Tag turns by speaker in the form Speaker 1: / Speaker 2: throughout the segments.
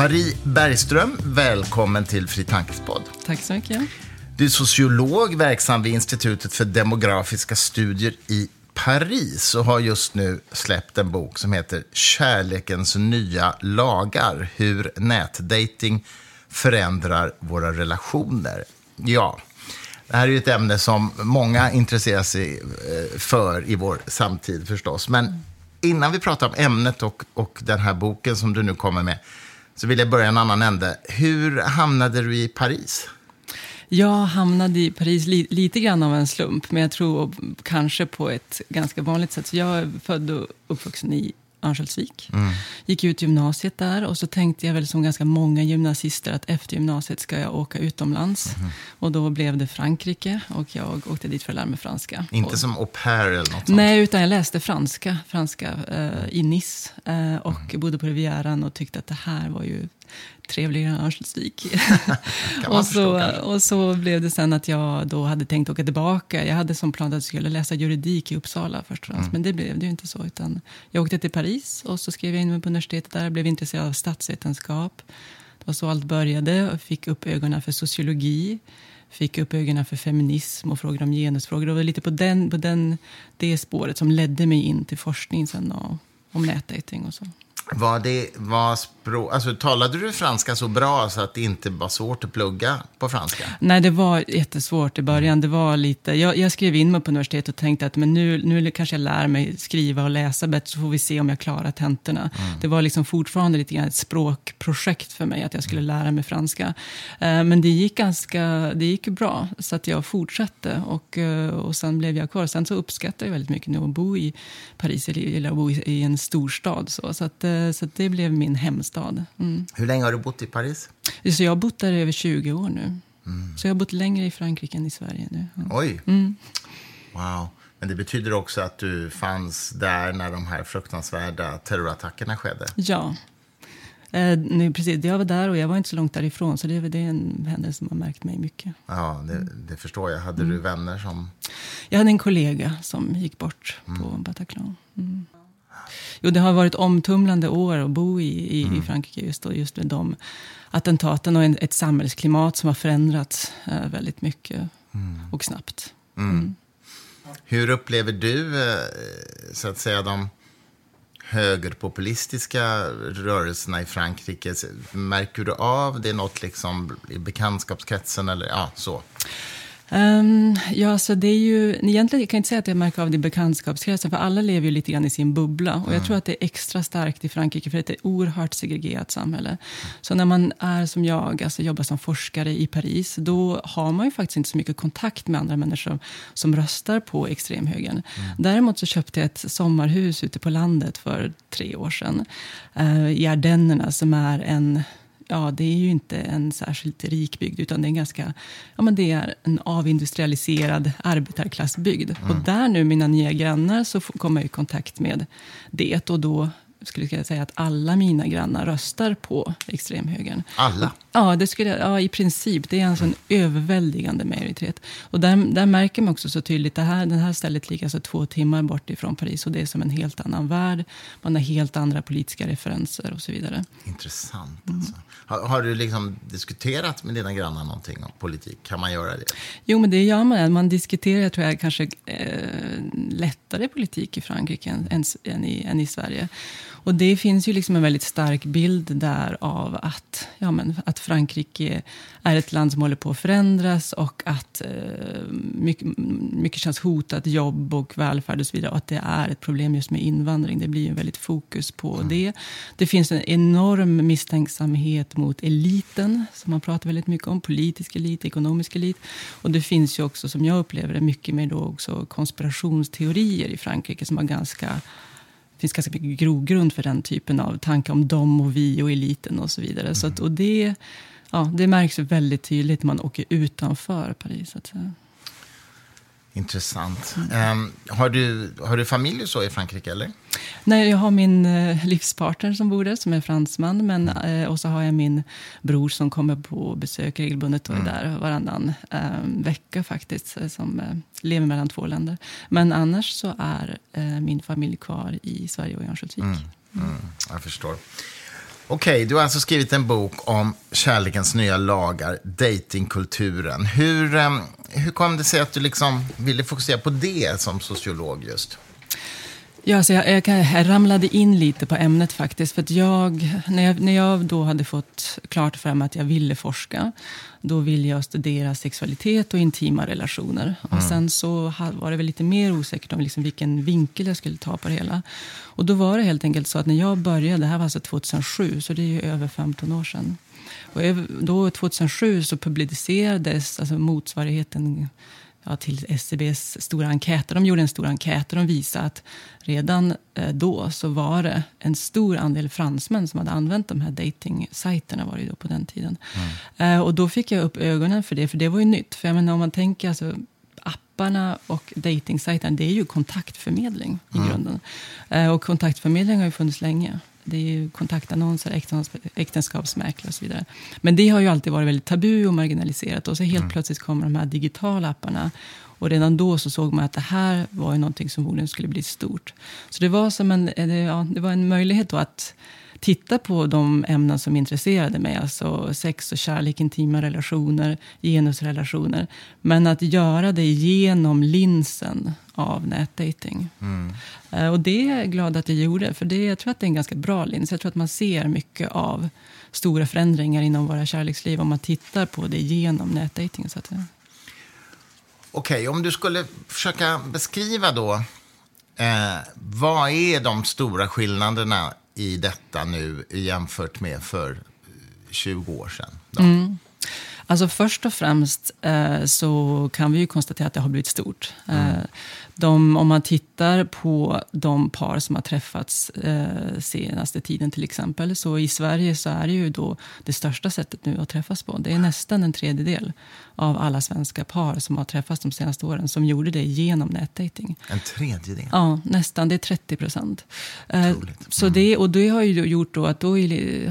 Speaker 1: Marie Bergström, välkommen till Fri Tankespodd.
Speaker 2: Tack så mycket.
Speaker 1: Du är sociolog verksam vid Institutet för demografiska studier i Paris och har just nu släppt en bok som heter Kärlekens nya lagar. Hur nätdating förändrar våra relationer. Ja, det här är ju ett ämne som många intresserar sig eh, för i vår samtid förstås. Men innan vi pratar om ämnet och, och den här boken som du nu kommer med så vill jag börja en annan ände. Hur hamnade du i Paris?
Speaker 2: Jag hamnade i Paris li lite grann av en slump, men jag tror kanske på ett ganska vanligt sätt. Så jag är född och uppvuxen i Örnsköldsvik. Mm. Gick ut gymnasiet där och så tänkte jag väl som ganska många gymnasister att efter gymnasiet ska jag åka utomlands. Mm. Och då blev det Frankrike och jag åkte dit för att lära mig franska.
Speaker 1: Inte
Speaker 2: och,
Speaker 1: som au pair eller något sånt?
Speaker 2: Nej, utan jag läste franska, franska eh, i Nice eh, och mm. bodde på Rivieran och tyckte att det här var ju trevligare än Örnsköldsvik. och, så, och så blev det sen att jag då hade tänkt åka tillbaka. Jag hade som plan att jag skulle läsa juridik i Uppsala först och mm. men det blev det ju inte så. Utan jag åkte till Paris och så skrev jag in mig på universitetet där. Blev intresserad av statsvetenskap. Det var så allt började. Jag fick upp ögonen för sociologi fick upp ögonen för feminism och frågor om genusfrågor. Det var lite på, den, på den, det spåret som ledde mig in till forskning sen och, om nätdating och så.
Speaker 1: Var det, var språk, alltså, talade du franska så bra så att det inte var svårt att plugga på franska?
Speaker 2: Nej, det var jättesvårt i början. Det var lite, jag, jag skrev in mig på universitetet och tänkte att men nu, nu kanske jag lär mig skriva och läsa bättre så får vi se om jag klarar tentorna. Mm. Det var liksom fortfarande lite grann ett språkprojekt för mig att jag skulle lära mig franska. Uh, men det gick ganska det gick bra så att jag fortsatte och, uh, och sen blev jag kvar. Sen så uppskattar jag väldigt mycket nu att bo i Paris eller att bo i, en storstad. Så, så att, Eh, så det blev min hemstad.
Speaker 1: Mm. Hur länge har du bott i Paris?
Speaker 2: Så jag har bott där i över 20 år nu. Mm. Så jag har bott längre i Frankrike än i Sverige nu.
Speaker 1: Oj! Mm. Wow. Men det betyder också att du fanns där när de här fruktansvärda terrorattackerna skedde?
Speaker 2: Ja. Eh, nej, precis. Jag var där och jag var inte så långt därifrån. Så det, det är en händelse som har märkt mig mycket.
Speaker 1: Ja, det, det förstår jag. Hade du mm. vänner som...
Speaker 2: Jag hade en kollega som gick bort på mm. Bataclan. Mm. Jo, det har varit omtumlande år att bo i, i, mm. i Frankrike just, då, just med de attentaten och en, ett samhällsklimat som har förändrats eh, väldigt mycket mm. och snabbt. Mm. mm.
Speaker 1: Hur upplever du eh, så att säga de högerpopulistiska rörelserna i Frankrike? Märker du av det något liksom i bekantskapskretsen eller ja, så?
Speaker 2: Um, ja, så det är ju, egentligen kan jag inte säga att jag märker av det i bekantskapskretsen, för alla lever ju lite grann i sin bubbla. Och jag mm. tror att det är extra starkt i Frankrike, för det är ett oerhört segregerat samhälle. Så när man är som jag, alltså jobbar som forskare i Paris, då har man ju faktiskt inte så mycket kontakt med andra människor som röstar på extremhögern. Mm. Däremot så köpte jag ett sommarhus ute på landet för tre år sedan, uh, i Ardennerna, som är en ja, det är ju inte en särskilt rik bygd, utan det är en ganska, ja men det är en avindustrialiserad arbetarklassbygd. Mm. Och där nu, mina nya grannar, så kommer jag i kontakt med det. Och då skulle jag säga att alla mina grannar röstar på extremhögern.
Speaker 1: Alla?
Speaker 2: Ja, det skulle, ja, i princip. Det är alltså en överväldigande majoritet. Och där, där märker man också så tydligt, det här, det här stället ligger alltså två timmar bort ifrån Paris och det är som en helt annan värld. Man har helt andra politiska referenser och så vidare.
Speaker 1: Intressant. Alltså. Mm. Har, har, du liksom diskuterat med dina grannar någonting om politik? Kan man göra det?
Speaker 2: Jo, men det gör man. Man diskuterar, tror jag, kanske eh, lättare politik i Frankrike än, än, än, i, än i Sverige. Och det finns ju liksom en väldigt stark bild där av att, ja, men, att Frankrike är ett land som håller på att förändras och att eh, mycket, mycket känns hotat, jobb och välfärd och så vidare. Och att det är ett problem just med invandring. Det blir ju väldigt fokus på mm. det. Det finns en enorm misstänksamhet mot eliten, som man pratar väldigt mycket om. Politisk elit, ekonomisk elit. Och det finns ju också, som jag upplever det, mycket mer då också konspirationsteorier i Frankrike som har ganska det finns ganska mycket grogrund för den typen av tankar om dem och vi och eliten och så vidare. Mm. Så att, och det, ja, det märks väldigt tydligt när man åker utanför Paris. Att säga.
Speaker 1: Intressant. Mm. Um, har, du, har du familj så i Frankrike? eller?
Speaker 2: Nej, jag har min uh, livspartner som bor där, som är fransman. Men, uh, och så har jag min bror som kommer på besök regelbundet och är mm. där varannan uh, vecka faktiskt. Eh, som lever mellan två länder. Men annars så är min familj kvar i Sverige och i Örnsköldsvik. Mm.
Speaker 1: Mm. Jag förstår. Okej, du har alltså skrivit en bok om kärlekens nya lagar, datingkulturen. Hur, ehm, hur kom det sig att du liksom ville fokusera på det som sociolog just?
Speaker 2: Ja, alltså jag, jag, jag, ramlade in lite på ämnet faktiskt. För att jag, när, jag, när jag då hade fått klart för mig att jag ville forska, då ville jag studera sexualitet och intima relationer. Mm. Och sen så var det väl lite mer osäkert om liksom vilken vinkel jag skulle ta på det hela. Och då var det helt enkelt så att när jag började, det här var alltså 2007, så det är ju över 15 år sedan. Och då 2007 så publicerades alltså motsvarigheten ja, till SCBs stora enkäter. De gjorde en stor enkät och de visade att redan eh, då så var det en stor andel fransmän som hade använt de här dating-sajterna var det då på den tiden. Mm. Eh, och då fick jag upp ögonen för det, för det var ju nytt. För jag menar, om man tänker alltså, apparna och datingsajterna, det är ju kontaktförmedling i mm. grunden. Eh, och kontaktförmedling har ju funnits länge. Det är ju kontaktannonser, äktenskapsmäklare och så vidare. Men det har ju alltid varit väldigt tabu och marginaliserat. Och så helt mm. plötsligt kommer de här digitala apparna. Och redan då så såg man att det här var ju någonting som förmodligen skulle bli stort. Så det var som en, ja, det var en möjlighet då att titta på de ämnen som intresserade mig. Alltså sex och kärlek, intima relationer, genusrelationer. Men att göra det genom linsen av nätdating. Mm. Uh, och det är jag glad att jag gjorde, för det, jag tror att det är en ganska bra lins. Jag tror att man ser mycket av stora förändringar inom våra kärleksliv om man tittar på det genom nätdating. Så att,
Speaker 1: Okej, okay, om du skulle försöka beskriva då eh, vad är de stora skillnaderna i detta nu jämfört med för 20 år sedan? Mm.
Speaker 2: Alltså först och främst eh, så kan vi ju konstatera att det har blivit stort. Mm. Eh, de, om man tittar på de par som har träffats eh, senaste tiden till exempel. Så i Sverige så är det ju då det största sättet nu att träffas på. Det är nästan en tredjedel av alla svenska par som har träffats de senaste åren som gjorde det genom nätdating.
Speaker 1: En tredjedel?
Speaker 2: Ja, nästan. Det är 30 procent. Eh, så mm. det, och det har ju gjort då att då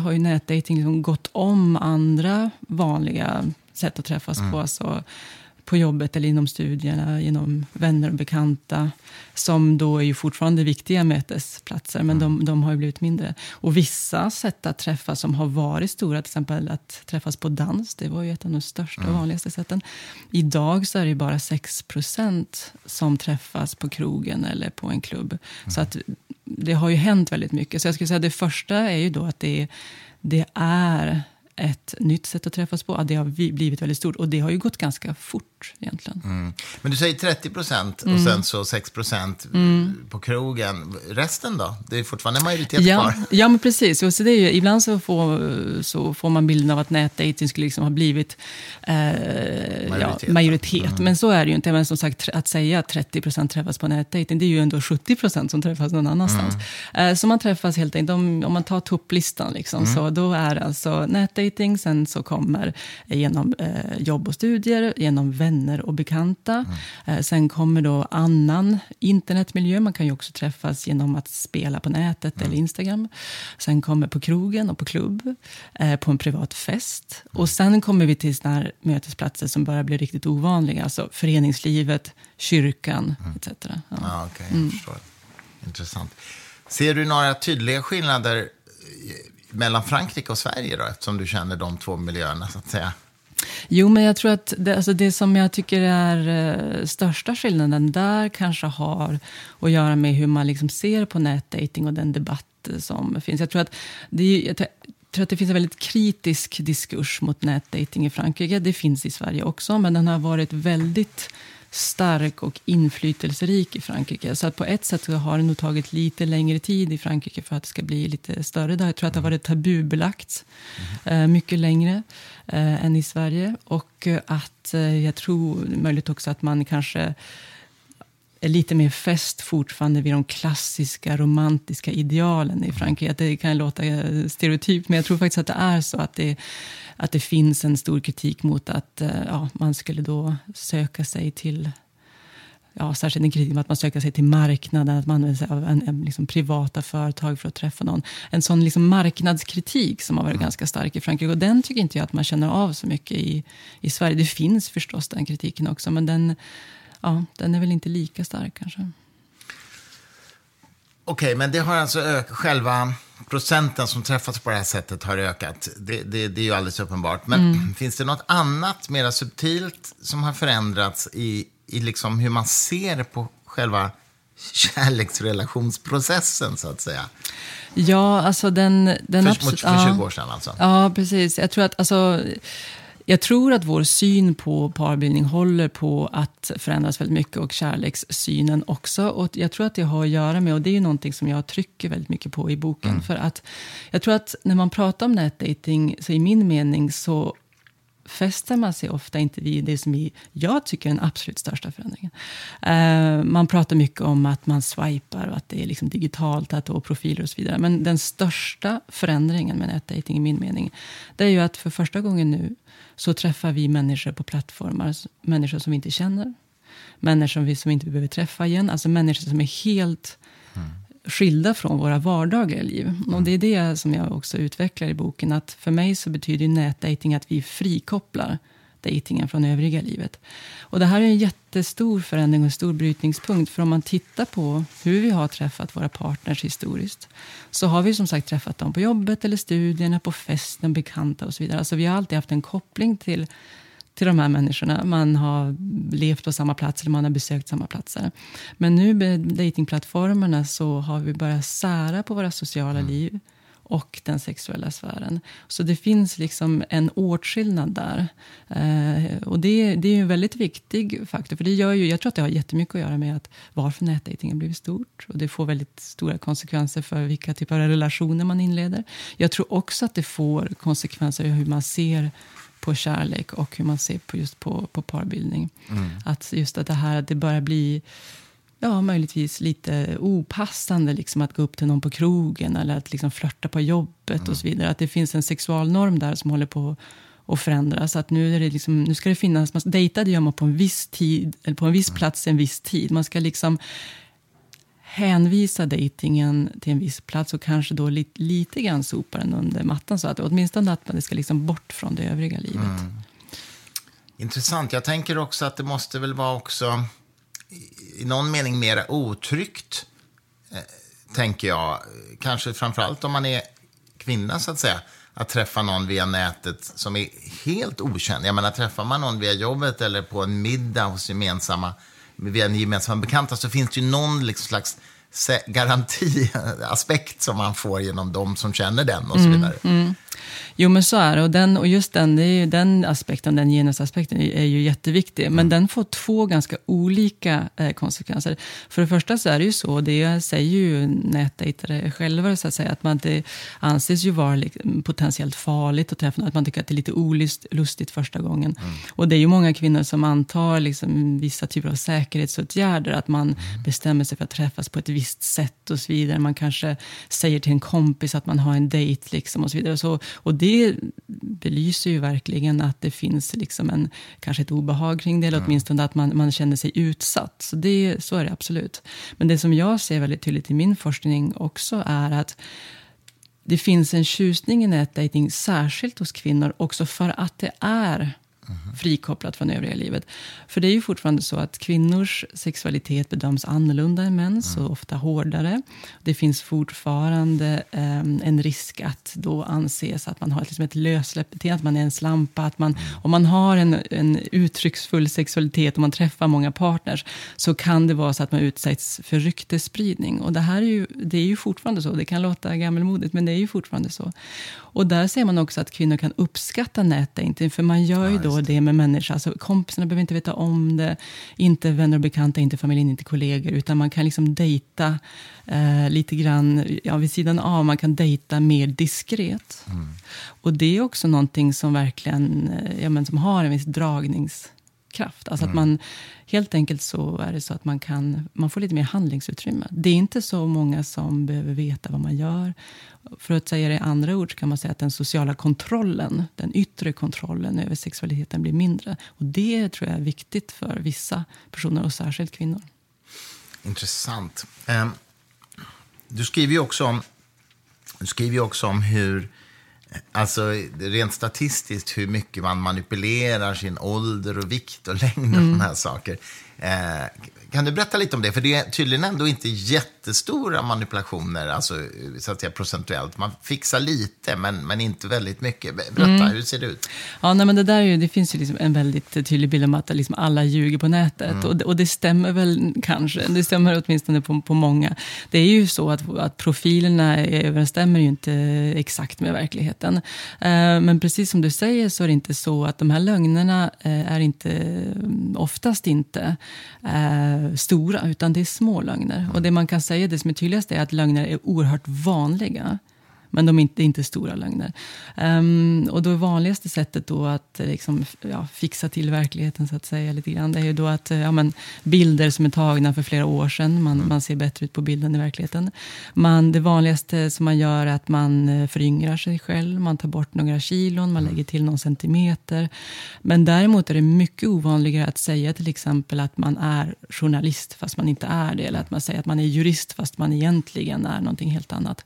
Speaker 2: har ju nätdating liksom gått om andra vanliga sätt att träffas mm. på. Alltså, på jobbet eller inom studierna, genom vänner och bekanta som då är ju fortfarande viktiga mötesplatser, men mm. de, de, har ju blivit mindre. Och vissa sätt att träffas som har varit stora, till exempel att träffas på dans, det var ju ett av de största och mm. vanligaste sätten. Idag så är det bara 6% som träffas på krogen eller på en klubb. Mm. Så att det har ju hänt väldigt mycket. Så jag skulle säga det första är ju då att det, det är ett nytt sätt att träffas på. Det har blivit väldigt stort och det har ju gått ganska fort egentligen.
Speaker 1: Mm. Men du säger 30 procent och mm. sen så 6 procent mm. på krogen. Resten då? Det är fortfarande majoritet
Speaker 2: ja,
Speaker 1: kvar.
Speaker 2: Ja, men precis. så det är ju, ibland så får, så får man bilden av att nätdating skulle liksom ha blivit eh, majoritet. Ja, majoritet. Mm. Men så är det ju inte. Men som sagt, att säga att 30 procent träffas på nätdating, det är ju ändå 70 procent som träffas någon annanstans. Mm. Eh, så man träffas helt enkelt, om, om man tar topplistan, liksom, mm. så då är alltså nätdating dating. Sen så kommer genom eh, jobb och studier, genom vänner och bekanta. Mm. Eh, sen kommer då annan internetmiljö. Man kan ju också träffas genom att spela på nätet mm. eller Instagram. Sen kommer på krogen och på klubb, eh, på en privat fest. Mm. Och sen kommer vi till såna här mötesplatser som börjar bli riktigt ovanliga. Alltså föreningslivet, kyrkan mm. etc.
Speaker 1: Ja. Ah, okay, jag mm. förstår. Intressant. Ser du några tydliga skillnader mellan Frankrike och Sverige då, eftersom du känner de två miljöerna så att säga?
Speaker 2: Jo, men jag tror att det, alltså det som jag tycker är uh, största skillnaden där kanske har att göra med hur man liksom ser på nätdating och den debatt som finns. Jag tror att det, jag tror att det finns en väldigt kritisk diskurs mot nätdating i Frankrike. Det finns i Sverige också, men den har varit väldigt stark och inflytelserik i Frankrike. Så att på ett sätt har det nog tagit lite längre tid i Frankrike för att det ska bli lite större. Jag tror att det har varit tabubelagt mm. eh, mycket längre eh, än i Sverige. Och eh, att eh, jag tror möjligt också att man kanske är lite mer fäst fortfarande vid de klassiska romantiska idealen i Frankrike. Det kan låta eh, stereotypt, men jag tror faktiskt att det är så. Att det, att det finns en stor kritik mot att eh, ja, man skulle då söka sig till ja, särskilt kritik mot att man söker sig till marknaden, att man använder sig av en, en, liksom privata företag för att träffa någon. En sån liksom marknadskritik som har varit mm. ganska stark i Frankrike. Och den tycker inte jag att man känner av så mycket i, i Sverige. Det finns förstås den kritiken också, men den, ja, den är väl inte lika stark kanske.
Speaker 1: okay, men det har alltså ökat, själva procenten som träffas på det här sättet har ökat. Det, det, det är ju alldeles uppenbart. Men mm. finns det något annat, mer subtilt, som har förändrats i, i liksom hur man ser på själva kärleksrelationsprocessen, så att säga?
Speaker 2: Ja, alltså den... den
Speaker 1: för, absolut, för 20 år sedan alltså?
Speaker 2: Ja, precis. Jag tror att, alltså, jag tror att vår syn på parbildning håller på att förändras väldigt mycket och kärlekssynen också. Och jag tror att det har att göra med, och det är ju någonting som jag trycker väldigt mycket på i boken. Mm. För att jag tror att när man pratar om nätdating, så i min mening så fäster man sig ofta inte vid det som jag tycker är den absolut största förändringen. Eh, man pratar mycket om att man swipar och att det är liksom digitalt att och profiler och så vidare. Men den största förändringen med nätdating i min mening, det är ju att för första gången nu så träffar vi människor på plattformar, människor som vi inte känner. Människor som vi som inte behöver träffa igen, alltså människor som är helt skilda från våra vardagliga liv. Och det är det som jag också utvecklar i boken, att för mig så betyder nätdating att vi frikopplar dejtingen från övriga livet. Och det här är en jättestor förändring och en stor brytningspunkt. För om man tittar på hur vi har träffat våra partners historiskt, så har vi som sagt träffat dem på jobbet eller studierna, på festen, bekanta och så vidare. Alltså vi har alltid haft en koppling till till de här människorna. Man har levt på samma plats eller man har besökt samma platser. Men nu med datingplattformarna så har vi börjat sära på våra sociala mm. liv och den sexuella sfären. Så det finns liksom en åtskillnad där. Eh, och det, det är en väldigt viktig faktor. För det gör ju, jag tror att det har jättemycket att göra med att varför nätdejting har blivit stort. Och det får väldigt stora konsekvenser för vilka typer av relationer man inleder. Jag tror också att det får konsekvenser i hur man ser på kärlek och hur man ser på just på, på parbildning. Mm. Att just att det här att det börjar bli ja, möjligtvis lite opassande liksom, att gå upp till någon på krogen eller att liksom, flörta på jobbet mm. och så vidare. Att det finns en sexualnorm där som håller på att förändras. Att nu, är det liksom, nu ska det finnas, man dejtade gör man på en viss tid, eller på en viss mm. plats en viss tid. Man ska liksom hänvisa dejtingen till en viss plats och kanske då lite, lite grann sopa den under mattan. Så att åtminstone att det ska liksom bort från det övriga livet. Mm.
Speaker 1: Intressant. Jag tänker också att det måste väl vara också i någon mening mer otryggt, eh, tänker jag. Kanske framförallt om man är kvinna, så att säga. Att träffa någon via nätet som är helt okänd. Jag menar, träffar man någon via jobbet eller på en middag hos gemensamma, via en gemensamma bekanta så finns det ju någon liksom slags garantiaspekt som man får genom de som känner den och så mm, vidare. Mm, mm.
Speaker 2: Jo, men så är det. Och, den, och just den, den aspekten, den genusaspekten, är, ju jätteviktig. Men mm. den får två ganska olika eh, konsekvenser. För det första så är det ju så, det säger ju nätdejtare själva, så att, säga, att man det anses ju vara potentiellt farligt att träffa någon, att man tycker att det är lite olustigt första gången. Mm. Och det är ju många kvinnor som antar liksom, vissa typer av säkerhetsåtgärder, att man mm. bestämmer sig för att träffas på ett visst sätt och så vidare. Man kanske säger till en kompis att man har en dejt liksom, och så vidare. Så, och det belyser ju verkligen att det finns liksom en, kanske ett obehag kring det, eller åtminstone att man, man känner sig utsatt. Så, det, så är det absolut. Men det som jag ser väldigt tydligt i min forskning också är att det finns en tjusning i nätdating, särskilt hos kvinnor, också för att det är Mm. Frikopplat från övriga livet. För det är ju fortfarande så att kvinnors sexualitet bedöms annorlunda än mäns, mm. och ofta hårdare. Det finns fortfarande um, en risk att då anses att man har liksom ett lössläppt beteende, att man är en slampa. Att man, mm. Om man har en, en uttrycksfull sexualitet och man träffar många partners, så kan det vara så att man utsätts för ryktesspridning. Och det här är ju, det är ju fortfarande så. Det kan låta gammelmodigt, men det är ju fortfarande så. Och där ser man också att kvinnor kan uppskatta nätdating, för man gör ju då det med människor. Alltså, kompisarna behöver inte veta om det, inte vänner och bekanta, inte familjen, inte kollegor, utan man kan liksom dejta eh, lite grann ja, vid sidan av. Man kan dejta mer diskret. Mm. Och det är också någonting som verkligen eh, ja, men som har en viss dragnings kraft. Alltså mm. att man, helt enkelt så är det så att man, kan, man får lite mer handlingsutrymme. Det är inte så många som behöver veta vad man gör. För att säga det i andra ord så kan man säga att den sociala kontrollen, den yttre kontrollen över sexualiteten blir mindre. Och det tror jag är viktigt för vissa personer och särskilt kvinnor.
Speaker 1: Intressant. Um, du skriver ju också om, du skriver också om hur Alltså rent statistiskt hur mycket man manipulerar sin ålder och vikt och längd och mm. sådana här saker. Eh, kan du berätta lite om det? För det är tydligen ändå inte jättestora manipulationer, alltså så att säga procentuellt. Man fixar lite, men, men inte väldigt mycket. Berätta, mm. hur ser det ut?
Speaker 2: Ja, nej, men det, där är ju, det finns ju liksom en väldigt tydlig bild om att liksom alla ljuger på nätet. Mm. Och, det, och det stämmer väl kanske. Det stämmer åtminstone på, på många. Det är ju så att, att profilerna överensstämmer ju inte exakt med verkligheten. Eh, men precis som du säger så är det inte så att de här lögnerna eh, är inte, oftast inte eh, stora, utan det är små lögner. Och det man kan säga, det som är tydligast är att lögner är oerhört vanliga. Men de är inte, inte stora lögner. Um, och det vanligaste sättet då att liksom, ja, fixa till verkligheten så att säga lite grann, det är ju då att ja, men, bilder som är tagna för flera år sedan, man, man ser bättre ut på bilden i verkligheten. Man, det vanligaste som man gör är att man eh, föryngrar sig själv, man tar bort några kilon, man lägger till någon centimeter. Men däremot är det mycket ovanligare att säga till exempel att man är journalist fast man inte är det, eller att man säger att man är jurist fast man egentligen är någonting helt annat.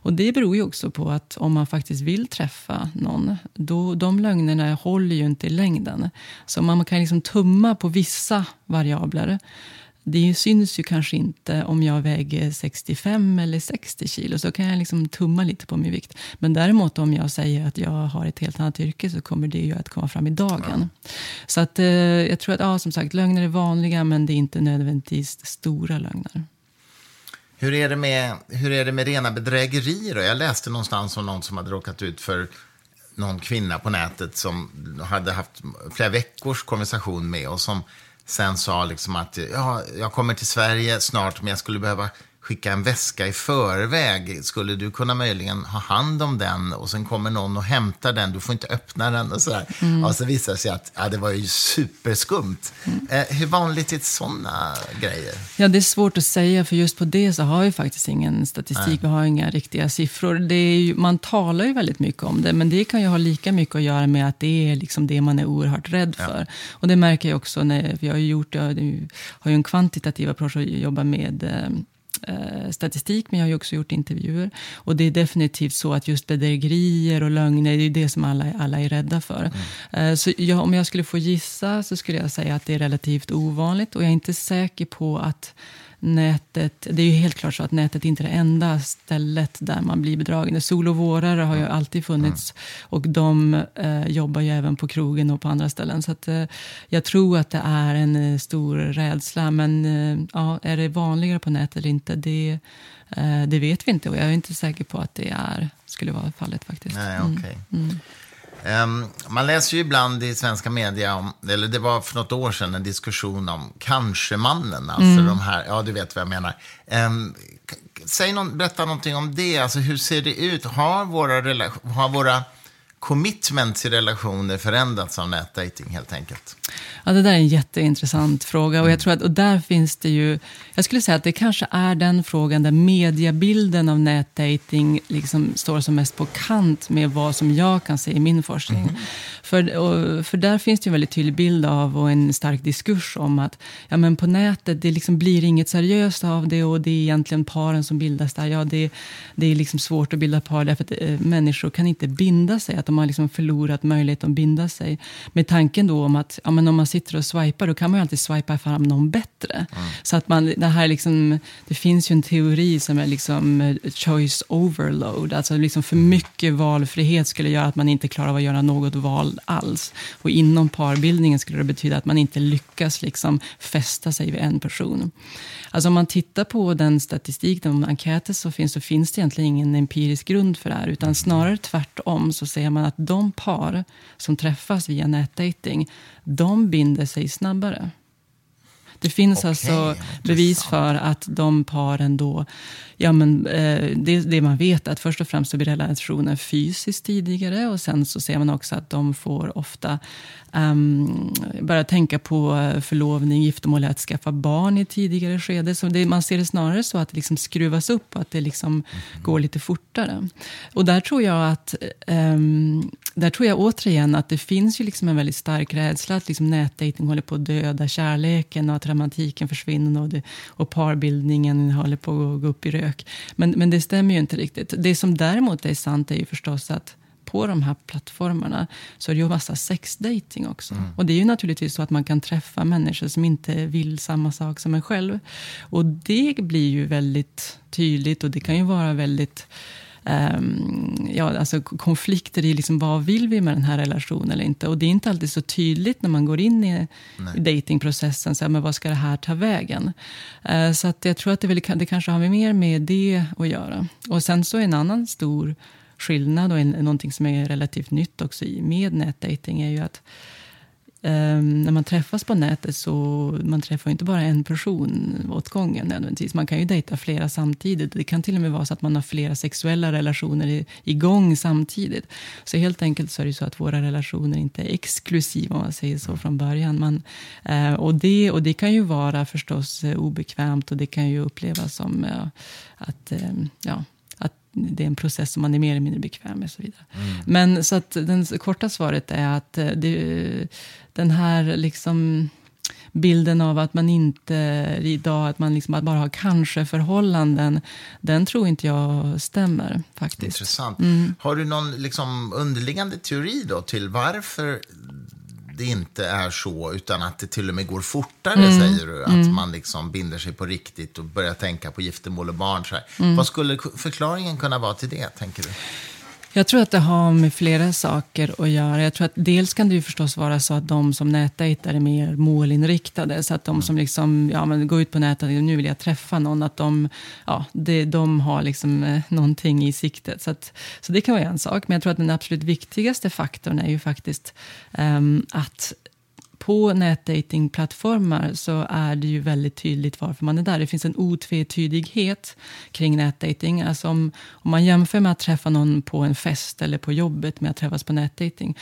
Speaker 2: Och det beror ju också på att om man faktiskt vill träffa någon, då, de lögnerna håller ju inte i längden. Så man kan liksom tumma på vissa variabler. Det syns ju kanske inte om jag väger 65 eller 60 kilo. Så kan jag liksom tumma lite på min vikt. Men däremot om jag säger att jag har ett helt annat yrke så kommer det ju att komma fram i dagen. Ja. Så att, eh, jag tror att ja, som sagt, lögner är vanliga men det är inte nödvändigtvis stora lögner.
Speaker 1: Hur är, det med, hur är det med rena bedrägerier? Då? Jag läste någonstans om någon som hade råkat ut för någon kvinna på nätet som hade haft flera veckors konversation med och som sen sa liksom att ja, jag kommer till Sverige snart men jag skulle behöva skicka en väska i förväg. Skulle du kunna möjligen ha hand om den och sen kommer någon och hämtar den, du får inte öppna den och sådär. Mm. Och så visar det sig att ja, det var ju superskumt. Mm. Eh, hur vanligt är sådana grejer?
Speaker 2: Ja, det är svårt att säga, för just på det så har vi faktiskt ingen statistik, Nej. vi har inga riktiga siffror. Det ju, man talar ju väldigt mycket om det, men det kan ju ha lika mycket att göra med att det är liksom det man är oerhört rädd för. Ja. Och det märker jag också när vi har gjort, jag har ju en kvantitativ approach och jobbar med eh, eh, statistik, men jag har också gjort intervjuer. Och det är definitivt så att just bedrägerier och lögner, det är det som alla, alla är rädda för. Mm. Eh, så jag, om jag skulle få gissa så skulle jag säga att det är relativt ovanligt och jag är inte säker på att nätet, det är ju helt klart så att nätet inte är det enda stället där man blir bedragen. Sol och vårare har ju alltid funnits och de eh, jobbar ju även på krogen och på andra ställen. Så att, eh, jag tror att det är en eh, stor rädsla. Men eh, ja, är det vanligare på nätet eller inte, det, eh, det vet vi inte. Och jag är inte säker på att det är, skulle vara fallet faktiskt.
Speaker 1: Nej, okay. Mm. Mm. Um, man läser ju ibland i svenska media, om, eller det var för något år sedan, en diskussion om kanske-mannen. Alltså mm. de här, ja du vet vad jag menar. Um, säg någon, berätta någonting om det. Alltså, hur ser det ut? Har våra, har våra commitments i relationer förändrats av nätdating helt enkelt?
Speaker 2: Ja, det där är en jätteintressant fråga. Och, jag tror att, och där finns det ju... Jag skulle säga att det kanske är den frågan där mediebilden av nätdating liksom står som mest på kant med vad som jag kan se i min forskning. Mm. För, och, för där finns det en väldigt tydlig bild av och en stark diskurs om att ja, men på nätet det liksom blir inget seriöst av det och det är egentligen paren som bildas där. Ja, det, det är liksom svårt att bilda par därför att äh, människor kan inte binda sig. Att de har liksom förlorat möjligheten att binda sig. Med tanken då om att ja, men om man sitter och swipar, då kan man ju alltid swipa fram någon bättre. Mm. Så att man, det, här liksom, det finns ju en teori som är liksom eh, choice overload. Alltså liksom för mycket valfrihet skulle göra att man inte klarar av att göra något val alls. Och inom parbildningen skulle det betyda att man inte lyckas liksom fästa sig vid en person. Alltså om man tittar på den statistik, de enkäter som finns, så finns det egentligen ingen empirisk grund för det här. Utan snarare tvärtom så ser man att de par som träffas via nätdating, de binder sig snabbare. Det finns okay, alltså bevis för att de paren då, ja men eh, det, det man vet är att först och främst så blir relationen fysiskt tidigare och sen så ser man också att de får ofta um, börja tänka på förlovning, giftermål, att skaffa barn i tidigare skede. Så det, man ser det snarare så att det liksom skruvas upp och att det liksom mm. går lite fortare. Och där tror jag att um, där tror jag återigen att det finns ju liksom en väldigt stark rädsla att liksom nätdating håller på att döda kärleken och att romantiken försvinner och, det, och parbildningen håller på att gå upp i rök. Men, men det stämmer ju inte riktigt. Det som däremot är sant är ju förstås att på de här plattformarna så är det ju massa sexdating också. Mm. Och det är ju naturligtvis så att man kan träffa människor som inte vill samma sak som en själv. Och det blir ju väldigt tydligt och det kan ju vara väldigt um, ja, alltså konflikter i liksom, vad vill vi med den här relationen eller inte. Och det är inte alltid så tydligt när man går in i, i datingprocessen. Så här, men vad ska det här ta vägen? Uh, så att jag tror att det, väl, det kanske har mer med det att göra. Och sen så en annan stor skillnad och en, någonting som är relativt nytt också med nätdating är ju att Um, när man träffas på nätet så man träffar inte bara en person åt gången nödvändigtvis. Man kan ju dejta flera samtidigt. Det kan till och med vara så att man har flera sexuella relationer igång samtidigt. Så helt enkelt så är det så att våra relationer inte är exklusiva om man säger så från början. Man, uh, och, det, och det kan ju vara förstås uh, obekvämt och det kan ju upplevas som uh, att um, ja, det är en process som man är mer eller mindre bekväm med. Och så vidare. Mm. Men så att den korta svaret är att eh, det, den här liksom bilden av att man inte idag, att man liksom bara har kanske-förhållanden, den tror inte jag stämmer faktiskt.
Speaker 1: Intressant. Mm. Har du någon liksom underliggande teori då till varför det inte är så, utan att det till och med går fortare, mm. säger du. Att mm. man liksom binder sig på riktigt och börjar tänka på giftermål och barn. Så mm. Vad skulle förklaringen kunna vara till det, tänker du?
Speaker 2: Jag tror att det har med flera saker att göra. Jag tror att dels kan det ju förstås vara så att de som nätdejtar är mer målinriktade. Så att de som liksom, ja, men går ut på nätet och nu vill jag träffa någon, att de, ja, det, de har liksom eh, någonting i siktet. Så, att, så det kan vara en sak. Men jag tror att den absolut viktigaste faktorn är ju faktiskt um, att på nätdatingplattformar så är det ju väldigt tydligt varför man är där. Det finns en otvetydighet kring nätdating. Alltså om, om man jämför med att träffa någon på en fest eller på jobbet med att träffas på nätdating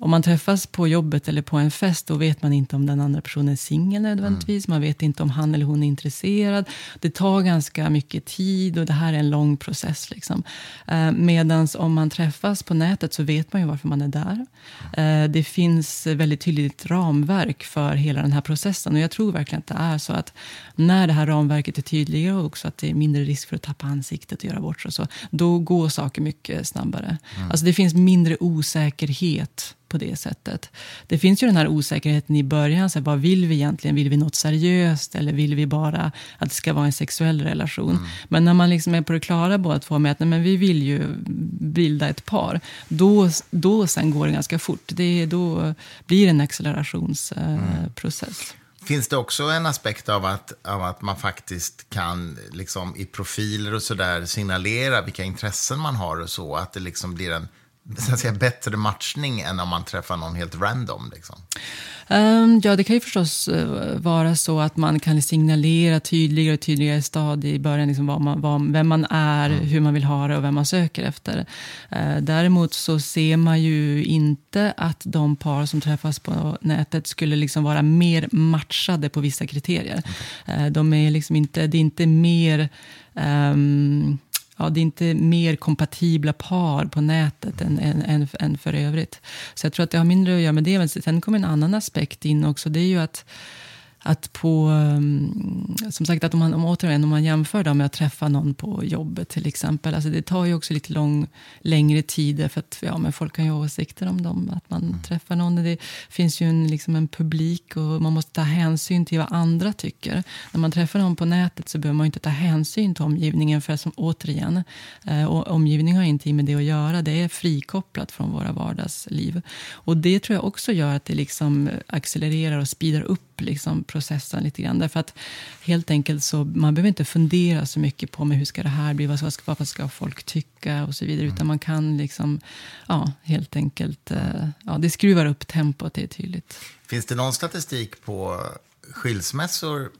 Speaker 2: om man träffas på jobbet eller på en fest, då vet man inte om den andra personen är singel nödvändigtvis. Mm. Man vet inte om han eller hon är intresserad. Det tar ganska mycket tid och det här är en lång process. Liksom. Eh, Medan om man träffas på nätet så vet man ju varför man är där. Eh, det finns väldigt tydligt ramverk för hela den här processen. Och jag tror verkligen att det är så att när det här ramverket är tydligare och också att det är mindre risk för att tappa ansiktet och göra bort sig, så, då går saker mycket snabbare. Mm. Alltså det finns mindre osäkerhet på det sättet. Det finns ju den här osäkerheten i början. Så här, vad vill vi egentligen? Vill vi något seriöst eller vill vi bara att det ska vara en sexuell relation? Mm. Men när man liksom är på det klara båda två med att nej, men vi vill ju bilda ett par. Då, sen går det ganska fort. Det, då blir det en accelerationsprocess. Mm.
Speaker 1: Finns det också en aspekt av att, av att man faktiskt kan liksom, i profiler och sådär signalera vilka intressen man har och så? Att det liksom blir en så att säga, bättre matchning än om man träffar någon helt random? Liksom?
Speaker 2: Um, ja, det kan ju förstås uh, vara så att man kan signalera tydligare och tydligare stadier i början, liksom vad man, vad, vem man är, mm. hur man vill ha det och vem man söker efter. Uh, däremot så ser man ju inte att de par som träffas på nätet skulle liksom vara mer matchade på vissa kriterier. Mm. Uh, de är liksom inte, det är inte mer um, ja, det är inte mer kompatibla par på nätet än, än, än, än för övrigt. Så jag tror att det har mindre att göra med det. Men sen kommer en annan aspekt in också. Det är ju att att på, mm, som sagt, att om man, om, återigen, om man jämför då med att träffa någon på jobbet till exempel. Alltså det tar ju också lite lång, längre tid för att ja, men folk kan ju ha åsikter om dem. Att man mm. träffar någon. Det finns ju en, liksom en publik och man måste ta hänsyn till vad andra tycker. När man träffar någon på nätet så behöver man inte ta hänsyn till omgivningen. För som återigen, eh, omgivningen har inte med det att göra. Det är frikopplat från våra vardagsliv. Och det tror jag också gör att det liksom accelererar och speedar upp liksom processen lite grann. Därför att helt enkelt så, man behöver inte fundera så mycket på med hur ska det här bli, vad ska, vad ska folk tycka och så vidare. Mm. Utan man kan liksom, ja, helt enkelt, eh, ja, det skruvar upp tempot, det är tydligt.
Speaker 1: Finns det någon statistik på skilsmässor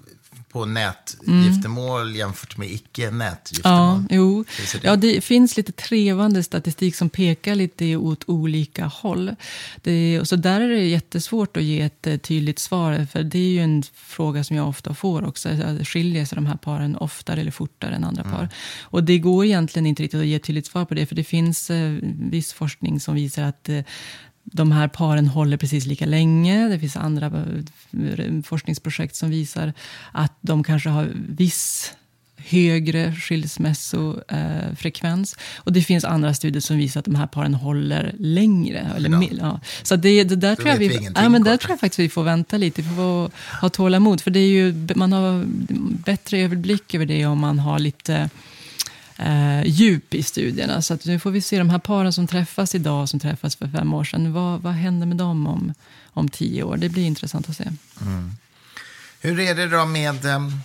Speaker 1: på nätgiftermål mm. jämfört med icke-nätgiftermål?
Speaker 2: Ja, jo. Det? ja, det finns lite trevande statistik som pekar lite åt olika håll. Det, så där är det jättesvårt att ge ett eh, tydligt svar, för det är ju en fråga som jag ofta får också. Skiljer sig de här paren oftare eller fortare än andra mm. par? Och det går egentligen inte riktigt att ge ett tydligt svar på det, för det finns eh, viss forskning som visar att eh, de här paren håller precis lika länge. Det finns andra eh, forskningsprojekt som visar att de kanske har viss högre skilsmässofrekvens. och det finns andra studier som visar att de här paren håller längre. Eller, ja. Så det, det där, tror jag, vi, ja, men där tror jag faktiskt vi får vänta lite, vi får ha tålamod. För det är ju, man har bättre överblick över det om man har lite eh, djup i studierna. Så nu får vi se de här paren som träffas idag, som träffas för fem år sedan. Vad, vad händer med dem om, om tio år? Det blir intressant att se. Mm.
Speaker 1: Hur är det då med um,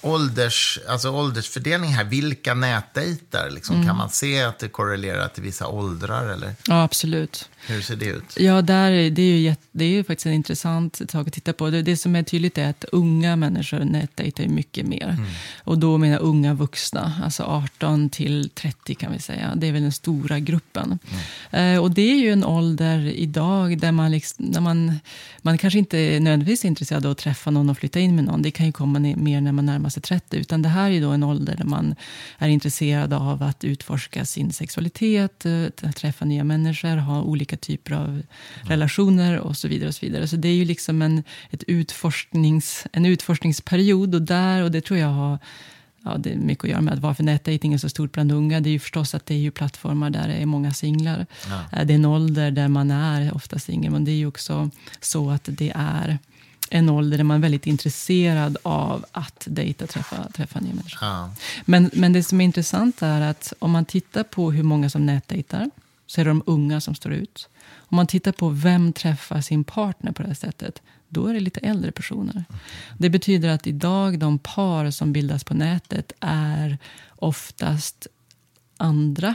Speaker 1: ålders, alltså åldersfördelning här? Vilka nätdejtar? Liksom, mm. Kan man se att det korrelerar till vissa åldrar? Eller?
Speaker 2: Ja, absolut.
Speaker 1: Hur ser det ut?
Speaker 2: Ja, där, det, är ju, det är ju faktiskt en intressant sak att titta på. Det, det som är tydligt är att unga människor nätdejtar mycket mer. Mm. Och då menar jag unga vuxna, alltså 18 till 30 kan vi säga. Det är väl den stora gruppen. Mm. Eh, och det är ju en ålder idag där man, liksom, när man, man kanske inte är nödvändigtvis intresserad av att träffa någon och flytta in med någon. Det kan ju komma mer när man närmar sig 30. Utan det här är då en ålder där man är intresserad av att utforska sin sexualitet, eh, träffa nya människor, ha olika olika typer av mm. relationer och så vidare. och Så vidare. Så det är ju liksom en, ett utforsknings, en utforskningsperiod och där, och det tror jag har ja, det är mycket att göra med att varför nätdating är så stort bland unga. Det är ju förstås att det är ju plattformar där det är många singlar. Ja. Eh, det är en ålder där man är ofta singel, men det är ju också så att det är en ålder där man är väldigt intresserad av att dejta, träffa, träffa nya människor. Ja. Men, men det som är intressant är att om man tittar på hur många som nätdejtar så är det de unga som står ut. Om man tittar på vem träffar sin partner på det här sättet, då är det lite äldre personer. Det betyder att idag, de par som bildas på nätet är oftast andra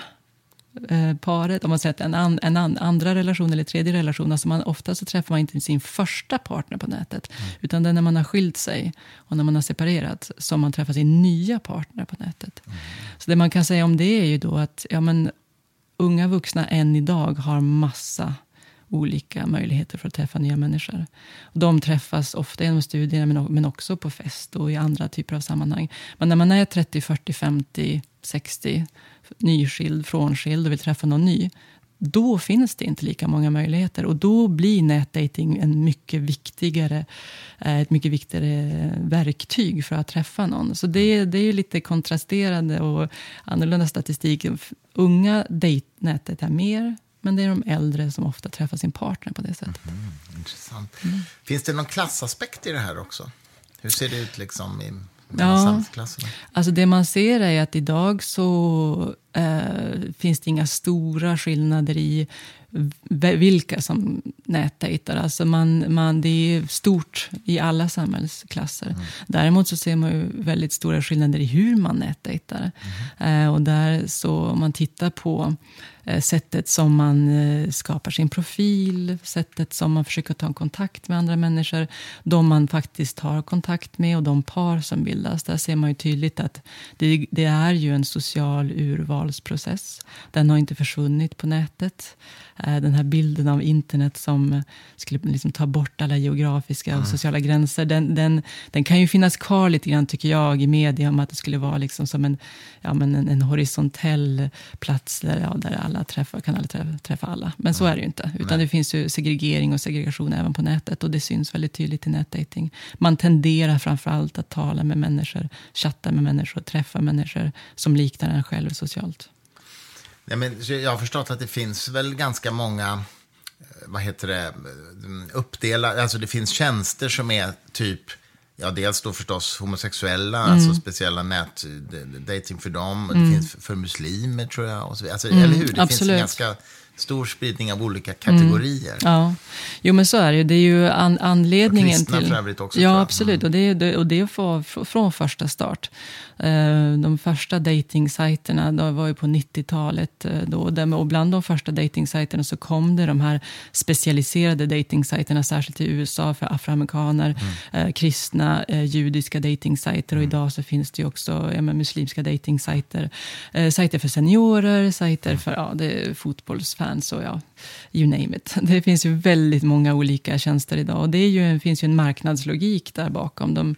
Speaker 2: eh, paret. Om man säger en, an, en an, andra relation eller tredje relation. Alltså man, ofta så träffar man inte sin första partner på nätet. Mm. Utan det är när man har skilt sig och när man har separerat som man träffar sin nya partner på nätet. Mm. Så det man kan säga om det är ju då att ja, men, unga vuxna än idag har massa olika möjligheter för att träffa nya människor. De träffas ofta genom studierna men också på fest och i andra typer av sammanhang. Men när man är 30, 40, 50, 60, nyskild, frånskild och vill träffa någon ny då finns det inte lika många möjligheter. Och då blir nätdating en mycket viktigare, eh, ett mycket viktigare verktyg för att träffa någon. Så det, det är lite kontrasterande och annorlunda statistik. Unga nätdejtar mer, men det är de äldre som ofta träffar sin partner på det sättet. Mm,
Speaker 1: intressant. Mm. Finns det någon klassaspekt i det här också? Hur ser det ut liksom i ja,
Speaker 2: Alltså det man ser är att idag så eh, finns det inga stora skillnader i vilka som nätdejtar. Alltså man, man, det är stort i alla samhällsklasser. Mm. Däremot så ser man ju väldigt stora skillnader i hur man nätdejtar. Mm. Eh, och där så om man tittar på eh, sättet som man eh, skapar sin profil, sättet som man försöker ta kontakt med andra människor, de man faktiskt har kontakt med och de par som bildas. Där ser man ju tydligt att det, det är ju en social urvalsprocess. Den har inte försvunnit på nätet. Eh, den här bilden av internet som skulle liksom ta bort alla geografiska och mm. sociala gränser. Den, den, den kan ju finnas kvar lite grann, tycker jag, i media om att det skulle vara liksom som en, ja, men en, en horisontell plats där, ja, där alla träffar, kan alla träffa, träffa alla. Men så är det ju inte. Utan det finns ju segregering och segregation även på nätet. Och det syns väldigt tydligt i nätdating. Man tenderar framförallt att tala med människor, chatta med människor, träffa människor som liknar en själv socialt.
Speaker 1: Nej, men jag har förstått att det finns väl ganska många eh, vad heter det, uppdelade, alltså det finns tjänster som är typ, ja dels då förstås homosexuella, mm. alltså speciella nätdating för dem, och det mm. finns för, för, muslimer tror jag, och så, alltså, mm, eller hur? Det absolut. finns ganska stor spridning av olika kategorier.
Speaker 2: Mm. Ja, jo men så är det ju. Det är ju an anledningen och kristna
Speaker 1: till... för övrigt också.
Speaker 2: Ja, absolut. Mm. Och det, det, och det är från första start. Eh, de första datingsajterna var ju på 90-talet. Eh, och bland de första datingsajterna så kom det de här specialiserade datingsajterna, särskilt i USA för afroamerikaner, mm. Eh, kristna, judiska datingsajter och mm. idag så finns det ju också ja, muslimska datingsajter. Sajter för seniorer, sajter mm. för ja, det fotbollsfans och ja, you name it. Det finns ju väldigt många olika tjänster idag. Och det är ju, finns ju en marknadslogik där bakom. De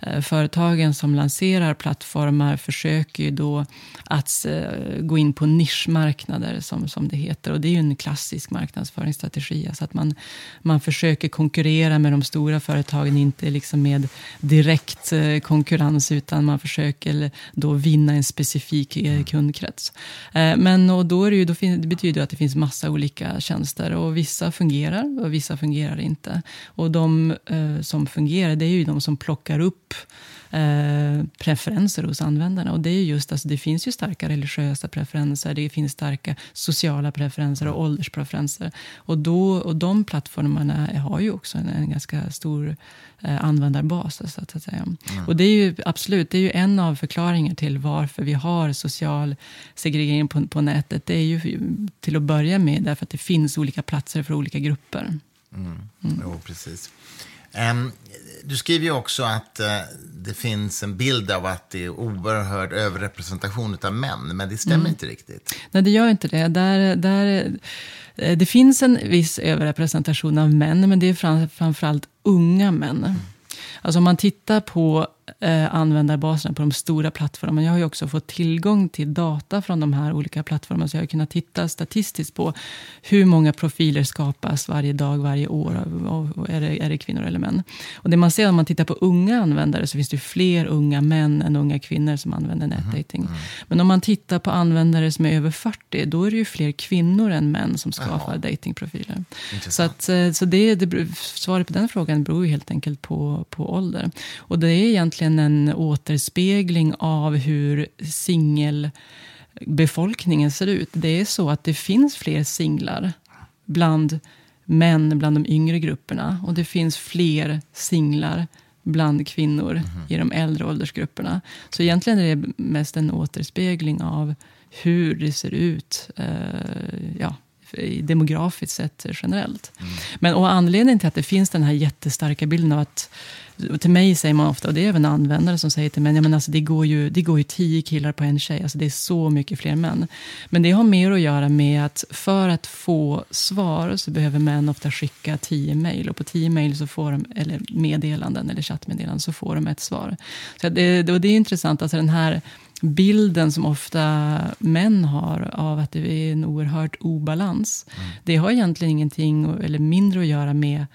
Speaker 2: eh, företagen som lanserar plattformar försöker ju då att eh, gå in på nischmarknader, som, som det heter. Och det är ju en klassisk marknadsföringsstrategi. Alltså att man, man försöker konkurrera med de stora företagen, inte liksom med direkt eh, konkurrens, utan man försöker då vinna en specifik eh, kundkrets. Eh, men och då, är det, ju, då fin, det betyder det att det finns massa olika tjänster och vissa fungerar och vissa fungerar inte. Och de eh, som fungerar, det är ju de som plockar upp Eh, preferenser hos användarna. Och det är just, alltså, det finns ju starka religiösa preferenser, det finns starka sociala preferenser och ålderspreferenser. Och, då, och de plattformarna har ju också en, en ganska stor eh, användarbas. Så att säga. Mm. Och det är ju absolut, det är ju en av förklaringarna till varför vi har social segregering på, på nätet. Det är ju till att börja med därför att det finns olika platser för olika grupper.
Speaker 1: Mm. Mm. Jo, precis. Um, du skriver ju också att uh, det finns en bild av att det är oerhörd överrepresentation av män, men det stämmer mm. inte riktigt.
Speaker 2: Nej, det gör inte det. Där, där, det finns en viss överrepresentation av män, men det är fram, framförallt unga män. Mm. Alltså om man tittar på eh, användarbaserna på de stora plattformarna. Jag har ju också fått tillgång till data från de här olika plattformarna. Så jag har kunnat titta statistiskt på hur många profiler skapas varje dag, varje år. Och, och är, det, är det kvinnor eller män? Och det man ser om man tittar på unga användare så finns det fler unga män än unga kvinnor som använder mhm, nätdating. Mm. Men om man tittar på användare som är över 40, då är det ju fler kvinnor än män som skapar datingprofiler. Så, att, eh, så det, det, svaret på den frågan beror ju helt enkelt på, på ålder. Och det är egentligen egentligen en återspegling av hur singelbefolkningen ser ut. Det är så att det finns fler singlar bland män bland de yngre grupperna. Och det finns fler singlar bland kvinnor mm -hmm. i de äldre åldersgrupperna. Så egentligen är det mest en återspegling av hur det ser ut eh, ja, demografiskt sett generellt. Mm. Men och anledningen till att det finns den här jättestarka bilden av att till mig säger man ofta, och det är även användare som säger till mig, ja, men alltså, det, går ju, det går ju tio killar på en tjej. Alltså, det är så mycket fler män. Men det har mer att göra med att för att få svar så behöver män ofta skicka tio mejl. Och på tio mejl så får de, eller meddelanden eller chattmeddelanden, så får de ett svar. Så det, och det är intressant, alltså den här bilden som ofta män har av att det är en oerhört obalans. Mm. Det har egentligen ingenting, eller mindre att göra med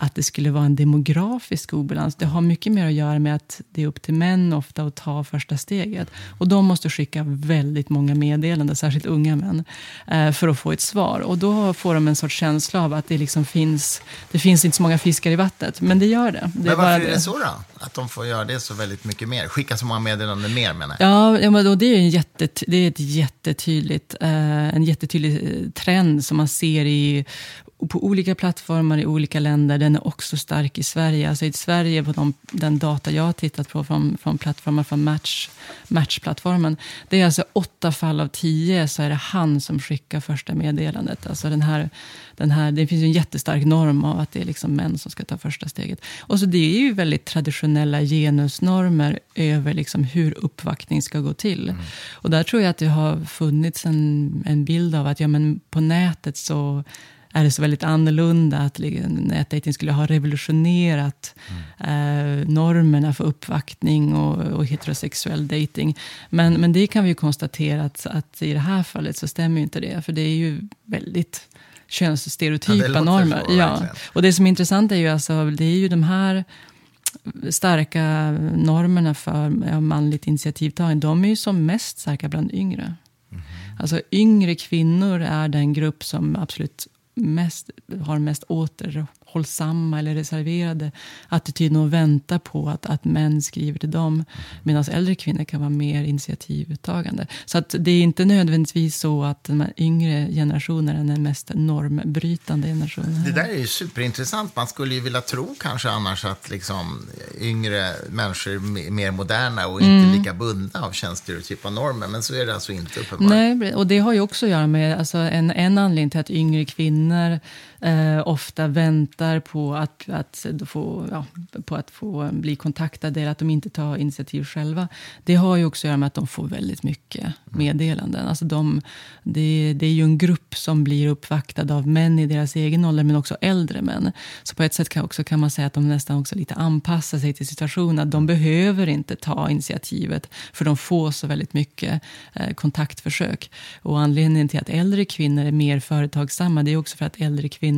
Speaker 2: att det skulle vara en demografisk obalans. Det har mycket mer att göra med att det är upp till män ofta att ta första steget. Och de måste skicka väldigt många meddelanden, särskilt unga män, eh, för att få ett svar. Och då får de en sorts känsla av att det liksom finns, det finns inte så många fiskar i vattnet. Men det gör det. det
Speaker 1: men varför är det. så då? Att de får göra det så väldigt mycket mer? Skicka så många meddelanden mer menar
Speaker 2: jag. Ja, då, det är, en jättet, det är ett jättetydligt, eh, en jättetydlig eh, trend som man ser i på olika plattformar i olika länder. Den är också stark i Sverige. Alltså I Sverige, på de, den data jag har tittat på från, från plattformar från Match, Matchplattformen. Det är alltså åtta fall av tio så är det han som skickar första meddelandet. Alltså den här, den här, det finns en jättestark norm av att det är liksom män som ska ta första steget. Och så Det är ju väldigt traditionella genusnormer över liksom hur uppvaktning ska gå till. Mm. Och där tror jag att det har funnits en, en bild av att ja, men på nätet så är det så väldigt annorlunda. Att nätdating skulle ha revolutionerat mm. eh, normerna för uppvaktning och, och heterosexuell dating. Men, men det kan vi ju konstatera att, att i det här fallet så stämmer inte det. För det är ju väldigt könsstereotypa ja, normer. Så, ja. Och det som är intressant är ju alltså, det är ju de här starka normerna för manligt initiativtagande, de är ju som mest starka bland yngre. Mm. Alltså yngre kvinnor är den grupp som absolut mest, har mest återrop återhållsamma eller reserverade attityden och väntar på att, att män skriver till dem. Medan äldre kvinnor kan vara mer initiativuttagande. Så att det är inte nödvändigtvis så att den yngre generationen är den mest normbrytande generationen.
Speaker 1: Det där är ju superintressant. Man skulle ju vilja tro kanske annars att liksom yngre människor är mer moderna och inte mm. lika bundna av könsstereotypa normer. Men så är det alltså inte
Speaker 2: uppenbarligen. Nej, och det har ju också att göra med alltså en, en anledning till att yngre kvinnor eh, ofta väntar på att, att, få, ja, på att få bli kontaktade eller att de inte tar initiativ själva. Det har ju också att göra med att de får väldigt mycket meddelanden. Alltså de, det, det är ju en grupp som blir uppvaktad av män i deras egen ålder men också äldre män. Så på ett sätt kan, också, kan man säga att de nästan också lite anpassar sig till situationen. Att de behöver inte ta initiativet för de får så väldigt mycket eh, kontaktförsök. Och anledningen till att äldre kvinnor är mer företagsamma det är också för att äldre kvinnor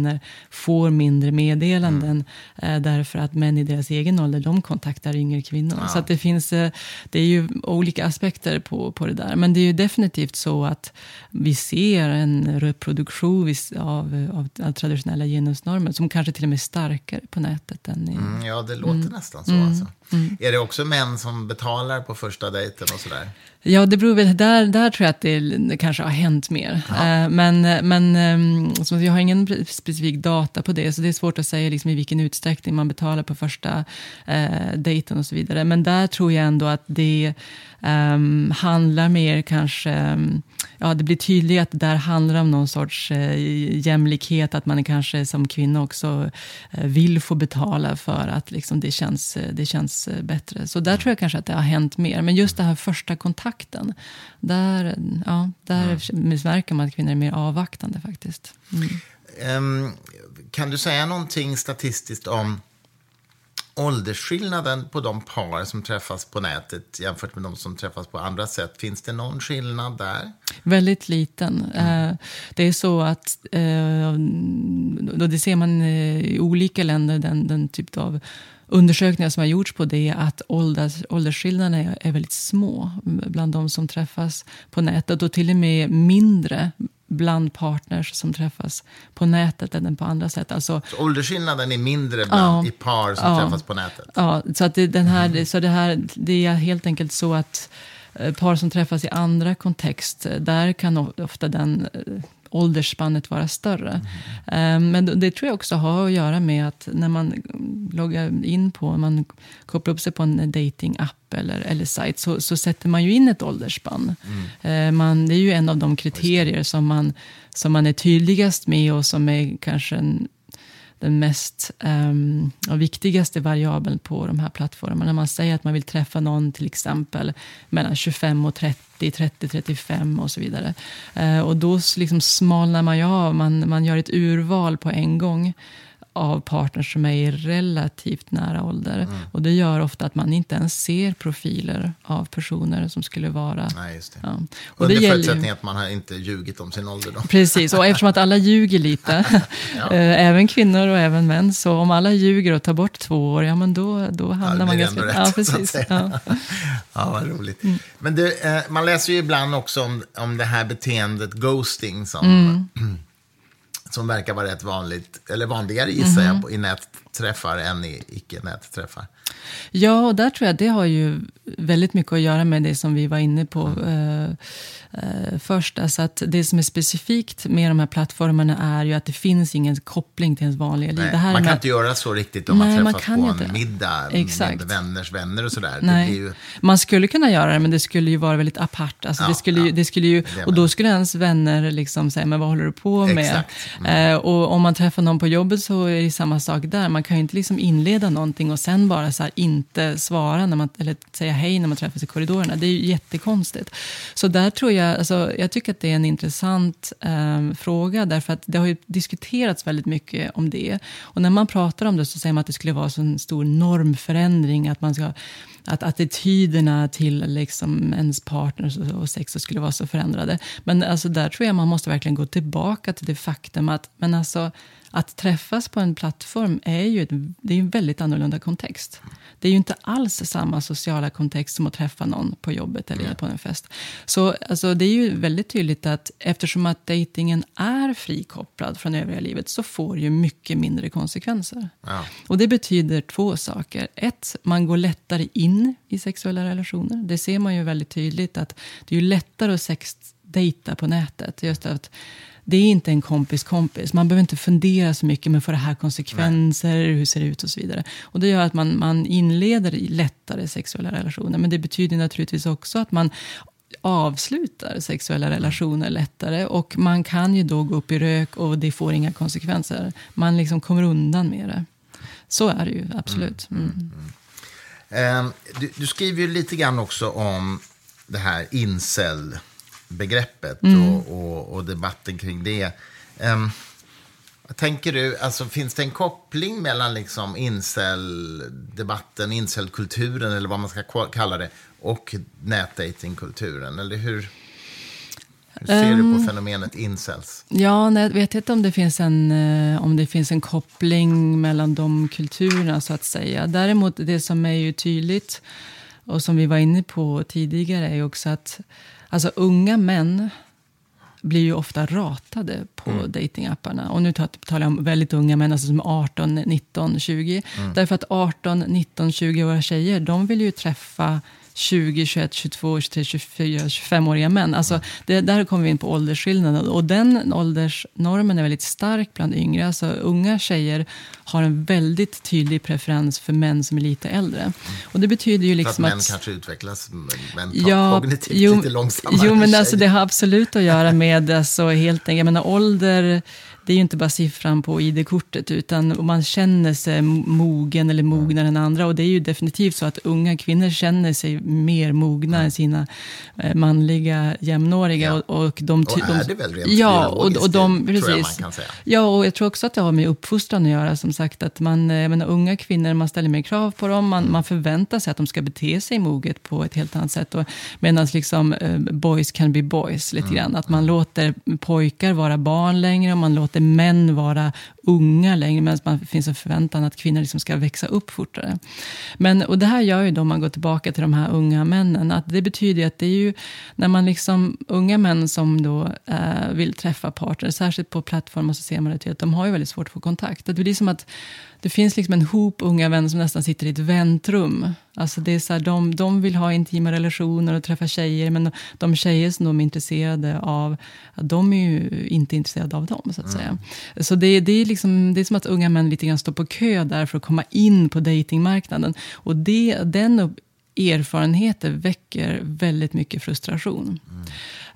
Speaker 2: får mindre meddelanden mm. eh, därför att män i deras egen ålder de kontaktar yngre kvinnor. Ja. Så det finns eh, det är ju olika aspekter på, på det där. Men det är ju definitivt så att vi ser en reproduktion av, av, av traditionella genusnormer som kanske till och med är starkare på nätet än i...
Speaker 1: Mm, ja, det låter mm. nästan så. Alltså. Mm. Är det också män som betalar på första dejten och sådär?
Speaker 2: Ja, det beror väl, där, där tror jag att det kanske har hänt mer. Uh, men men um, så jag har ingen specifik data på det, så det är svårt att säga liksom, i vilken utsträckning man betalar på första uh, dejten och så vidare. Men där tror jag ändå att det um, handlar mer kanske, um, ja det blir tydligt att det där handlar om någon sorts uh, jämlikhet, att man kanske som kvinna också uh, vill få betala för att liksom, det, känns, det känns bättre. Så där tror jag kanske att det har hänt mer. Men just den här första kontakten, där, ja, där mm. märker man att kvinnor är mer avvaktande faktiskt.
Speaker 1: Mm. Um, kan du säga någonting statistiskt om åldersskillnaden på de par som träffas på nätet jämfört med de som träffas på andra sätt? Finns det någon skillnad där?
Speaker 2: Väldigt liten. Mm. Det är så att, eh, det ser man eh, i olika länder, den, den typ av undersökningar som har gjorts på det att ålders, åldersskillnaderna är, väldigt små bland de som träffas på nätet och till och med mindre bland partners som träffas på nätet än på andra sätt. Alltså,
Speaker 1: så åldersskillnaden är mindre bland, ja, i par som ja, träffas på nätet?
Speaker 2: Ja, så, att det, den här, mm. så det, här, det är helt enkelt så att eh, par som träffas i andra kontext, där kan ofta den eh, åldersspannet vara större. Mm. Men det tror jag också har att göra med att när man loggar in på, man kopplar upp sig på en datingapp eller, eller sajt, så, så sätter man ju in ett åldersspann. Mm. Ehm, man, det är ju en av de kriterier som man, som man är tydligast med och som är kanske en den mest um, och viktigaste variabeln på de här plattformarna. När man säger att man vill träffa någon till exempel mellan 25 och 30, 30, 35 och så vidare. Uh, och då liksom smalnar man ju av, man, man gör ett urval på en gång av partners som är i relativt nära ålder. Mm. Och det gör ofta att man inte ens ser profiler av personer som skulle vara...
Speaker 1: Nej, just det. Ja. Och Under förutsättning att man har inte ljugit om sin ålder. Då.
Speaker 2: Precis, och eftersom att alla ljuger lite, ja. Eh, även kvinnor och även män, så om alla ljuger och tar bort två år, ja men då, då handlar ja, man ganska... Rätt, ja, precis.
Speaker 1: Ja. ja, vad roligt. Mm. Men du, eh, man läser ju ibland också om, om det här beteendet ghosting som... Mm som verkar vara rätt vanligt, eller vanligare gissar mm. jag, mhm. i nätträffar än i icke-nätträffar.
Speaker 2: Ja, och där tror jag det har ju väldigt mycket att göra med det som vi var inne på mm. eh, eh, först. Alltså att det som är specifikt med de här plattformarna är ju att det finns ingen koppling till ens vanliga liv.
Speaker 1: Man kan med... inte göra så riktigt om Nej, man träffas man på en middag Exakt. med vänners vänner och sådär.
Speaker 2: Nej. Ju... Man skulle kunna göra det, men det skulle ju vara väldigt apart. Alltså ja, det skulle ja. det skulle ju, och då skulle ens vänner liksom säga, men vad håller du på med? Mm. Eh, och om man träffar någon på jobbet så är det samma sak där. Man man kan ju inte liksom inleda någonting och sen bara så inte svara när man, eller säga hej när man träffas i korridorerna. Det är ju jättekonstigt. Så där tror jag, alltså, jag tycker att det är en intressant eh, fråga därför att det har ju diskuterats väldigt mycket om det. Och när man pratar om det så säger man att det skulle vara så en stor normförändring, att man ska att attityderna till liksom ens partner och sex skulle vara så förändrade. Men alltså där tror jag man måste verkligen gå tillbaka till det faktum att men alltså, att träffas på en plattform är ju ett, det är en väldigt annorlunda kontext. Det är ju inte alls samma sociala kontext som att träffa någon på jobbet eller mm. på en fest. Så alltså, det är ju väldigt tydligt att eftersom att dejtingen är frikopplad från övriga livet så får ju mycket mindre konsekvenser. Ja. Och det betyder två saker. Ett, man går lättare in i sexuella relationer. Det ser man ju väldigt tydligt att det är ju lättare att sex dejta på nätet. Just att det är inte en kompis kompis. Man behöver inte fundera så mycket, men får det här konsekvenser? Nej. Hur ser det ut? Och så vidare. Och det gör att man, man inleder lättare sexuella relationer. Men det betyder naturligtvis också att man avslutar sexuella relationer lättare. Och man kan ju då gå upp i rök och det får inga konsekvenser. Man liksom kommer undan med det. Så är det ju, absolut. Mm. Mm.
Speaker 1: Mm. Du, du, skriver ju lite grann också om det här incel-begreppet mm. och, och, och, debatten kring det. Um, Tänker du, alltså finns det en koppling mellan liksom incel-debatten, incel-kulturen eller vad man ska kalla det, och nätdatingkulturen? Eller hur, hur ser um, du på ehm, fenomenet incels?
Speaker 2: Ja, jag vet inte om det, finns en, eh, om det finns en koppling mellan de kulturerna, så att säga. Däremot, det som är ju tydligt, och som vi var inne på tidigare, är också att alltså, unga män blir ju ofta ratade på mm. datingapparna. Och nu talar jag om väldigt unga män, alltså som 18, 19, 20. Mm. Därför att 18, 19, 20-åriga tjejer, de vill ju träffa 20, 21, 22, 23, 24, 25-åriga män. Alltså, det, där kommer vi in på åldersskillnaden. Och den åldersnormen är väldigt stark bland yngre. Alltså, unga tjejer har en väldigt tydlig preferens för män som är lite äldre. Och det betyder ju liksom
Speaker 1: för att...
Speaker 2: Män
Speaker 1: kanske utvecklas mentalt, ja, kognitivt jo, lite långsammare.
Speaker 2: Jo, men alltså, det har absolut att göra med alltså, helt enkelt, jag menar, ålder det är ju inte bara siffran på ID-kortet, utan man känner sig mogen eller mognare än andra. Och det är ju definitivt så att unga kvinnor känner sig mer mogna än sina eh, manliga jämnåriga.
Speaker 1: Ja.
Speaker 2: Och, och, de,
Speaker 1: och är det väl rent
Speaker 2: ja, och, och de,
Speaker 1: precis. tror jag man kan säga.
Speaker 2: Ja, och jag tror också att det har med uppfostran att göra. Som sagt, att man, eh, jag menar, unga kvinnor, man ställer mer krav på dem. Man, man förväntar sig att de ska bete sig moget på ett helt annat sätt. Medan liksom, uh, boys can be boys, lite mm. grann. Att man låter pojkar vara barn längre. Och man låter män vara unga längre, medan det finns en förväntan att kvinnor liksom ska växa upp fortare. Men, och det här gör ju då, om man går tillbaka till de här unga männen, att det betyder att det är ju när man liksom, unga män som då eh, vill träffa partner, särskilt på plattformar så ser man det att de har ju väldigt svårt att få kontakt. Det blir som att det finns liksom en hop unga vänner som nästan sitter i ett väntrum. Alltså det är så här, de, de vill ha intima relationer och träffa tjejer, men de tjejer som de är intresserade av, de är ju inte intresserade av dem, så att mm. säga. Så det, det, är liksom, det är som att unga män lite grann står på kö där för att komma in på datingmarknaden. Och det, den erfarenheten väcker väldigt mycket frustration. Mm.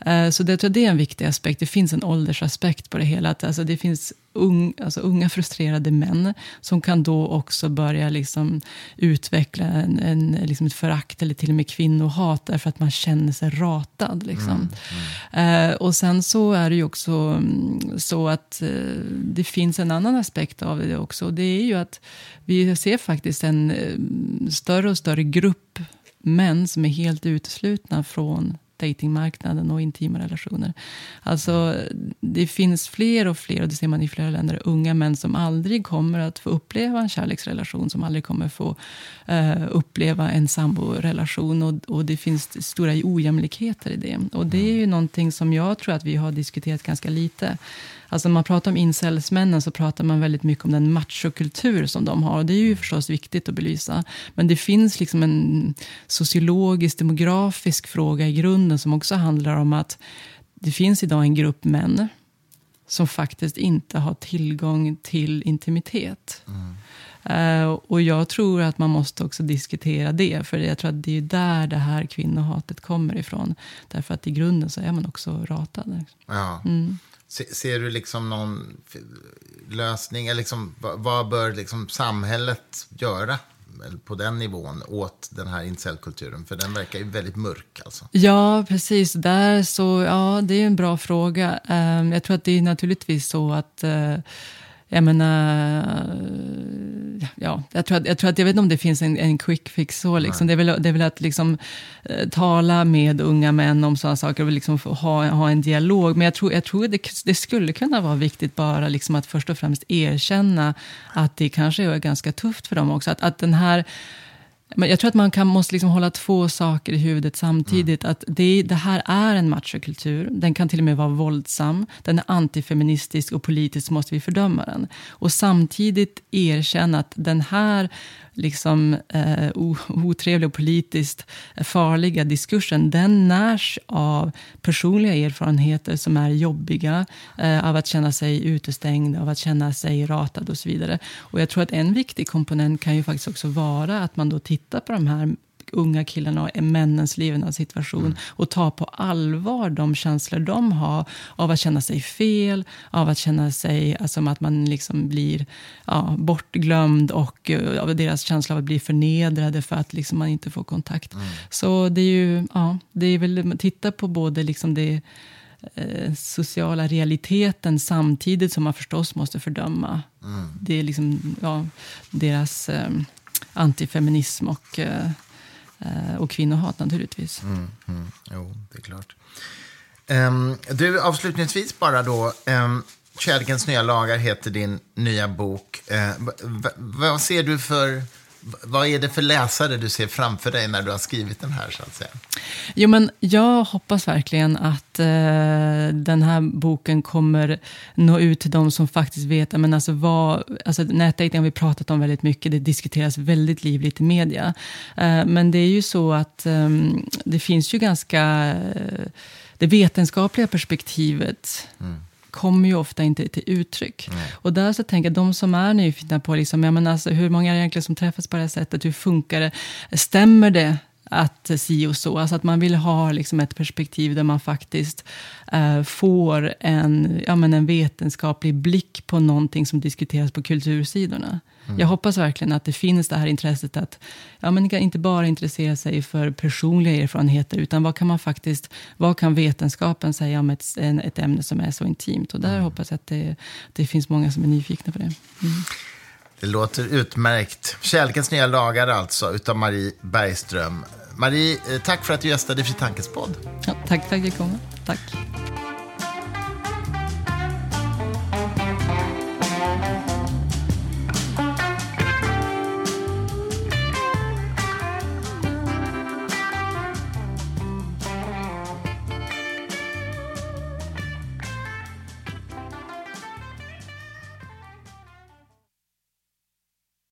Speaker 2: Eh, så det, tror det är en viktig aspekt. Det finns en åldersaspekt på det hela. Att alltså det finns un, alltså unga frustrerade män som kan då också börja liksom utveckla en, en, liksom ett förakt eller till och med kvinnohat därför att man känner sig ratad. Liksom. Mm, mm. Uh, och sen så är det ju också mm, så att uh, det finns en annan aspekt av det också. Det är ju att vi ser faktiskt en större och större grupp män som är helt uteslutna från datingmarknaden och intima relationer. Alltså, det finns fler och fler, och det ser man i flera länder, unga män som aldrig kommer att få uppleva en kärleksrelation, som aldrig kommer få uh, uppleva en samborelation. Och, och det finns stora ojämlikheter i det. Och det är ju någonting som jag tror att vi har diskuterat ganska lite. Alltså när man pratar om incelsmännen så pratar man väldigt mycket om den machokultur som de har. Och det är ju förstås viktigt att belysa. Men det finns liksom en sociologisk, demografisk fråga i grunden som också handlar om att det finns idag en grupp män som faktiskt inte har tillgång till intimitet. Mm. Uh, och jag tror att man måste också diskutera det, för jag tror att det är där det här kvinnohatet kommer ifrån. Därför att i grunden så är man också ratad.
Speaker 1: Ja. Mm. Ser du liksom någon lösning? Eller liksom, vad bör liksom samhället göra på den nivån åt den här incelkulturen? För den verkar ju väldigt mörk. Alltså.
Speaker 2: Ja, precis. Där så, ja, det är en bra fråga. Ehm, jag tror att det är naturligtvis så att eh, jag menar, ja, jag tror, att, jag tror att, jag vet inte om det finns en, en quick fix så. Liksom. Det, är väl, det är väl att liksom, eh, tala med unga män om sådana saker och liksom ha, ha en dialog. Men jag tror, jag tror det, det skulle kunna vara viktigt bara liksom att först och främst erkänna att det kanske är ganska tufft för dem också. Att, att den här men jag tror att man kan, måste liksom hålla två saker i huvudet samtidigt. Mm. Att det, det, här är en machokultur. Den kan till och med vara våldsam. Den är antifeministisk och politiskt måste vi fördöma den. Och samtidigt erkänna att den här liksom, eh, otrevliga och politiskt farliga diskursen, den närs av personliga erfarenheter som är jobbiga, eh, av att känna sig utestängd, av att känna sig ratad och så vidare. Och jag tror att en viktig komponent kan ju faktiskt också vara att man då tittar på de här unga killarna och männens levnadssituation mm. och ta på allvar de känslor de har av att känna sig fel, av att känna sig alltså, att man liksom blir ja, bortglömd och uh, av deras känsla av att bli förnedrade för att liksom, man inte får kontakt. Mm. Så det är ju, ja, det är väl, titta på både liksom det eh, sociala realiteten samtidigt som man förstås måste fördöma mm. det är liksom, ja, deras eh, antifeminism och, eh, eh, Eh, och kvinnohat naturligtvis.
Speaker 1: Mm, mm. Jo, det är klart. Um, du, avslutningsvis bara då. Um, Kärlekens nya lagar heter din nya bok. Uh, vad ser du för vad är det för läsare du ser framför dig när du har skrivit den här? så att säga?
Speaker 2: Jo, men jag hoppas verkligen att eh, den här boken kommer nå ut till de som faktiskt vet. Men alltså vad, alltså nätdating har vi pratat om väldigt mycket. Det diskuteras väldigt livligt i media. Eh, men det är ju så att eh, det finns ju ganska... Eh, det vetenskapliga perspektivet mm kommer ju ofta inte till uttryck. Mm. Och där så tänker jag, de som är nyfikna på liksom, ja, men alltså, hur många är det egentligen som träffas på det här sättet, hur funkar det, stämmer det att si och så. Alltså att man vill ha liksom ett perspektiv där man faktiskt eh, får en, ja, men en vetenskaplig blick på någonting som diskuteras på kultursidorna. Mm. Jag hoppas verkligen att det finns det här intresset att ja, men inte bara intressera sig för personliga erfarenheter, utan vad kan man faktiskt, vad kan vetenskapen säga om ett, ett ämne som är så intimt? Och där mm. hoppas jag att det, det finns många som är nyfikna på det. Mm.
Speaker 1: Det låter utmärkt. Kärlekens nya lagar alltså, utav Marie Bergström. Marie, eh, tack för att du gästade Fri Tankes podd.
Speaker 2: Ja, tack för att jag kom. Tack.